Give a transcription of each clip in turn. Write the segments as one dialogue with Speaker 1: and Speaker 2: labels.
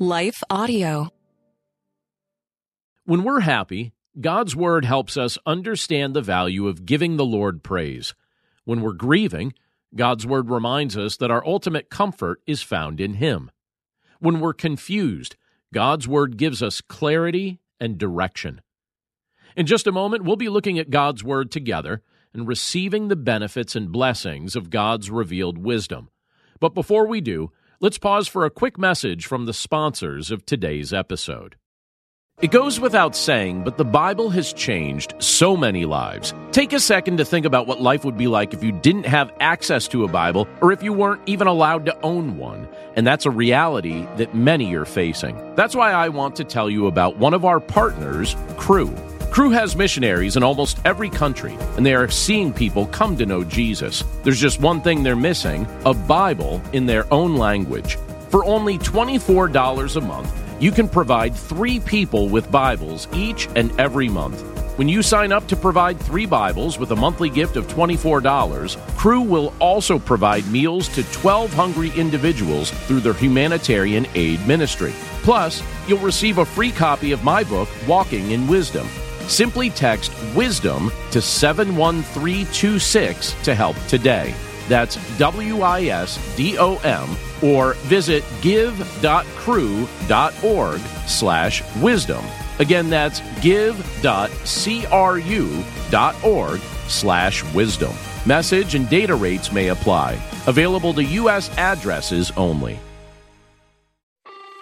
Speaker 1: Life Audio.
Speaker 2: When we're happy, God's Word helps us understand the value of giving the Lord praise. When we're grieving, God's Word reminds us that our ultimate comfort is found in Him. When we're confused, God's Word gives us clarity and direction. In just a moment, we'll be looking at God's Word together and receiving the benefits and blessings of God's revealed wisdom. But before we do, let's pause for a quick message from the sponsors of today's episode. It goes without saying, but the Bible has changed so many lives. Take a second to think about what life would be like if you didn't have access to a Bible or if you weren't even allowed to own one. And that's a reality that many are facing. That's why I want to tell you about one of our partners, Cru. Cru has missionaries in almost every country, and they are seeing people come to know Jesus. There's just one thing they're missing a Bible in their own language. For only $24 a month, you can provide three people with Bibles each and every month. When you sign up to provide three Bibles with a monthly gift of $24, Cru will also provide meals to 12 hungry individuals through their humanitarian aid ministry. Plus, you'll receive a free copy of my book, Walking in Wisdom. Simply text WISDOM to 71326 to help today. That's W I S D O M or visit give.cru.org slash wisdom. Again, that's give.cru.org slash wisdom. Message and data rates may apply. Available to U.S. addresses only.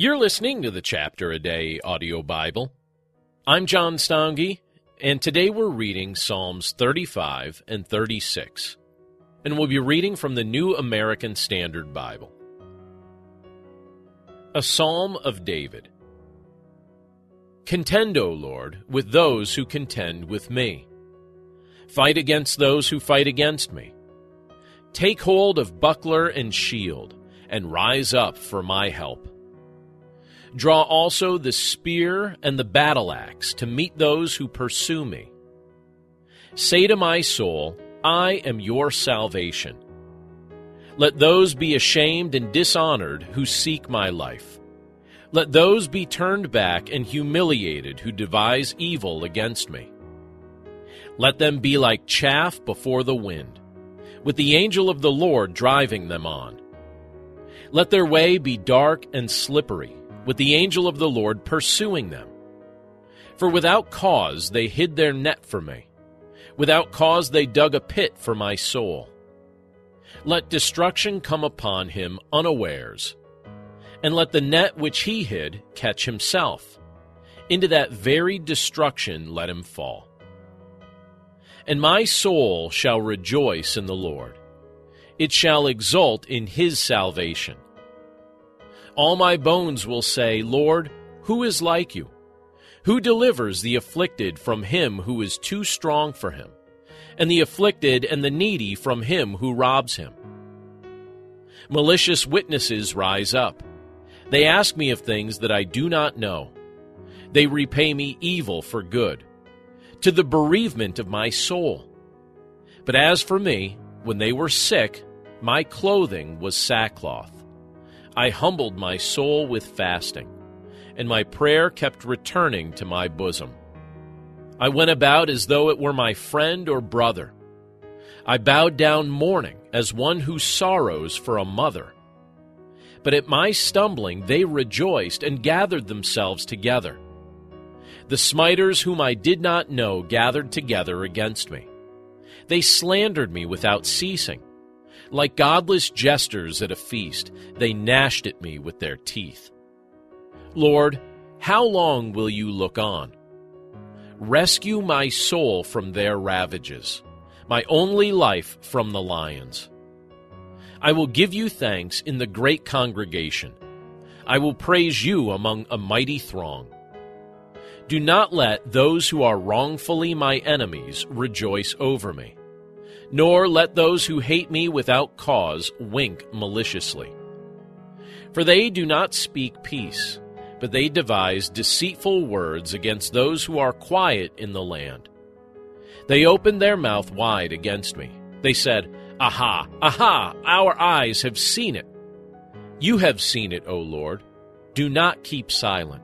Speaker 2: You're listening to the Chapter a Day audio Bible. I'm John Stange, and today we're reading Psalms 35 and 36, and we'll be reading from the New American Standard Bible. A Psalm of David. Contend, O Lord, with those who contend with me. Fight against those who fight against me. Take hold of buckler and shield, and rise up for my help. Draw also the spear and the battle axe to meet those who pursue me. Say to my soul, I am your salvation. Let those be ashamed and dishonored who seek my life. Let those be turned back and humiliated who devise evil against me. Let them be like chaff before the wind, with the angel of the Lord driving them on. Let their way be dark and slippery with the angel of the Lord pursuing them. For without cause they hid their net for me. Without cause they dug a pit for my soul. Let destruction come upon him unawares, and let the net which he hid catch himself. Into that very destruction let him fall. And my soul shall rejoice in the Lord. It shall exult in his salvation. All my bones will say, Lord, who is like you? Who delivers the afflicted from him who is too strong for him, and the afflicted and the needy from him who robs him? Malicious witnesses rise up. They ask me of things that I do not know. They repay me evil for good, to the bereavement of my soul. But as for me, when they were sick, my clothing was sackcloth. I humbled my soul with fasting, and my prayer kept returning to my bosom. I went about as though it were my friend or brother. I bowed down mourning as one who sorrows for a mother. But at my stumbling they rejoiced and gathered themselves together. The smiters whom I did not know gathered together against me. They slandered me without ceasing. Like godless jesters at a feast, they gnashed at me with their teeth. Lord, how long will you look on? Rescue my soul from their ravages, my only life from the lions. I will give you thanks in the great congregation. I will praise you among a mighty throng. Do not let those who are wrongfully my enemies rejoice over me, nor let those who hate me without cause wink maliciously. For they do not speak peace, but they devise deceitful words against those who are quiet in the land. They opened their mouth wide against me. They said, Aha, aha, our eyes have seen it. You have seen it, O Lord. Do not keep silent.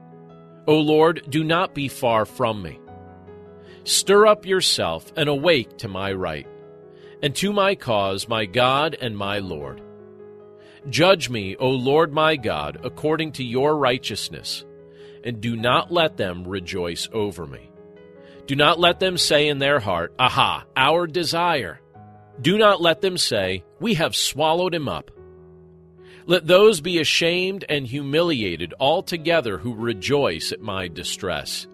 Speaker 2: O Lord, do not be far from me. Stir up yourself and awake to my right, and to my cause, my God and my Lord. Judge me, O Lord my God, according to your righteousness, and do not let them rejoice over me. Do not let them say in their heart, Aha, our desire. Do not let them say, We have swallowed him up. Let those be ashamed and humiliated altogether who rejoice at my distress.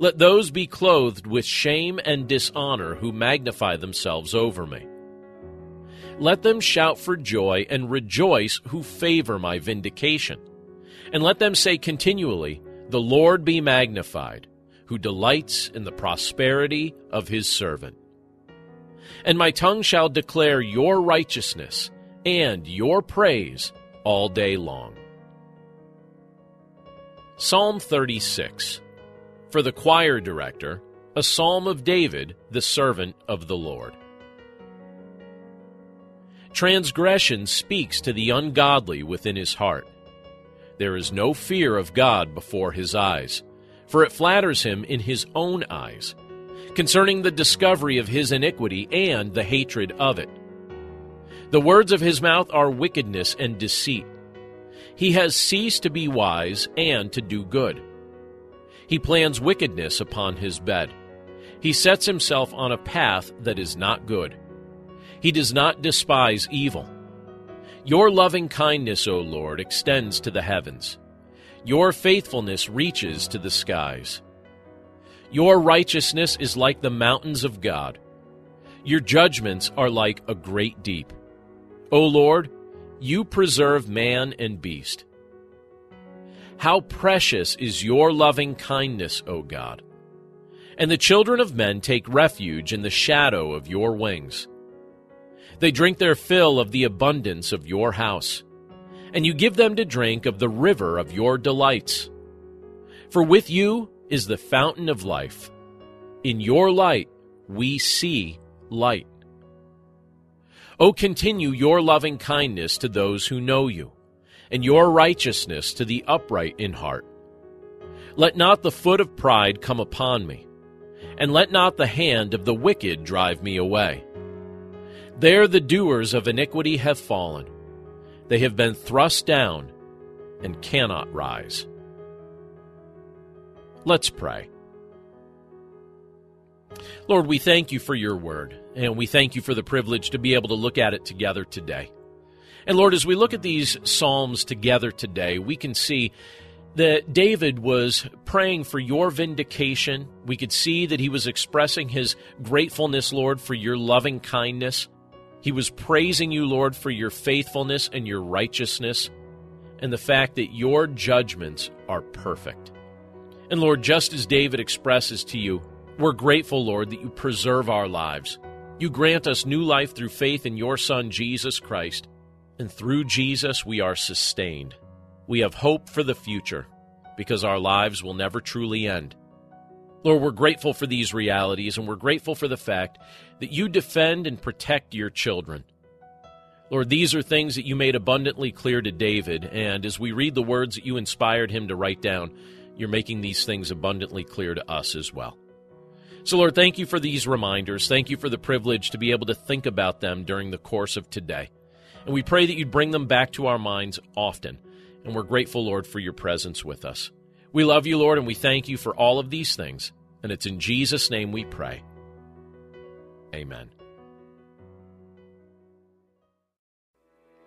Speaker 2: Let those be clothed with shame and dishonor who magnify themselves over me. Let them shout for joy and rejoice who favor my vindication. And let them say continually, The Lord be magnified, who delights in the prosperity of his servant. And my tongue shall declare your righteousness and your praise all day long. Psalm 36 For the choir director, a psalm of David, the servant of the Lord. Transgression speaks to the ungodly within his heart. There is no fear of God before his eyes, for it flatters him in his own eyes, concerning the discovery of his iniquity and the hatred of it. The words of his mouth are wickedness and deceit. He has ceased to be wise and to do good. He plans wickedness upon his bed. He sets himself on a path that is not good. He does not despise evil. Your loving kindness, O Lord, extends to the heavens. Your faithfulness reaches to the skies. Your righteousness is like the mountains of God. Your judgments are like a great deep. O Lord, you preserve man and beast. How precious is your loving kindness, O God! And the children of men take refuge in the shadow of your wings. They drink their fill of the abundance of your house, and you give them to drink of the river of your delights. For with you is the fountain of life. In your light we see light. O continue your loving kindness to those who know you, and your righteousness to the upright in heart. Let not the foot of pride come upon me, and let not the hand of the wicked drive me away. There the doers of iniquity have fallen. They have been thrust down and cannot rise. Let's pray. Lord, we thank you for your word, and we thank you for the privilege to be able to look at it together today. And Lord, as we look at these Psalms together today, we can see that David was praying for your vindication. We could see that he was expressing his gratefulness, Lord, for your loving kindness. He was praising you, Lord, for your faithfulness and your righteousness and the fact that your judgments are perfect. And Lord, just as David expresses to you, we're grateful, Lord, that you preserve our lives. You grant us new life through faith in your Son, Jesus Christ. And through Jesus, we are sustained. We have hope for the future because our lives will never truly end. Lord, we're grateful for these realities, and we're grateful for the fact that you defend and protect your children. Lord, these are things that you made abundantly clear to David, and as we read the words that you inspired him to write down, you're making these things abundantly clear to us as well. So, Lord, thank you for these reminders. Thank you for the privilege to be able to think about them during the course of today. And we pray that you'd bring them back to our minds often. And we're grateful, Lord, for your presence with us. We love you, Lord, and we thank you for all of these things. And it's in Jesus' name we pray. Amen.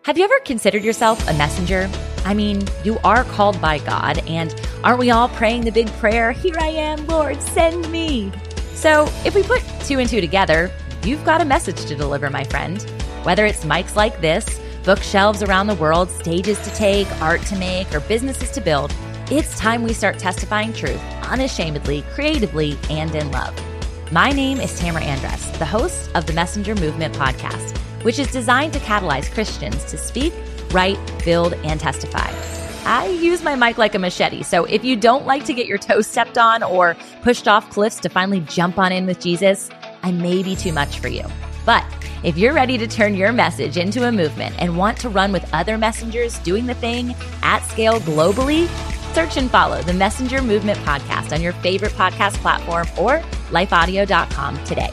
Speaker 1: Have you ever considered yourself a messenger? I mean, you are called by God, and aren't we all praying the big prayer, Here I am, Lord, send me? So if we put two and two together, you've got a message to deliver, my friend. Whether it's mics like this, bookshelves around the world, stages to take, art to make, or businesses to build, it's time we start testifying truth unashamedly, creatively, and in love. My name is Tamara Andress, the host of the Messenger Movement podcast, which is designed to catalyze Christians to speak, write, build, and testify. I use my mic like a machete, so if you don't like to get your toes stepped on or pushed off cliffs to finally jump on in with Jesus, I may be too much for you. But if you're ready to turn your message into a movement and want to run with other messengers doing the thing at scale globally, search and follow the Messenger Movement podcast on your favorite podcast platform or lifeaudio.com today.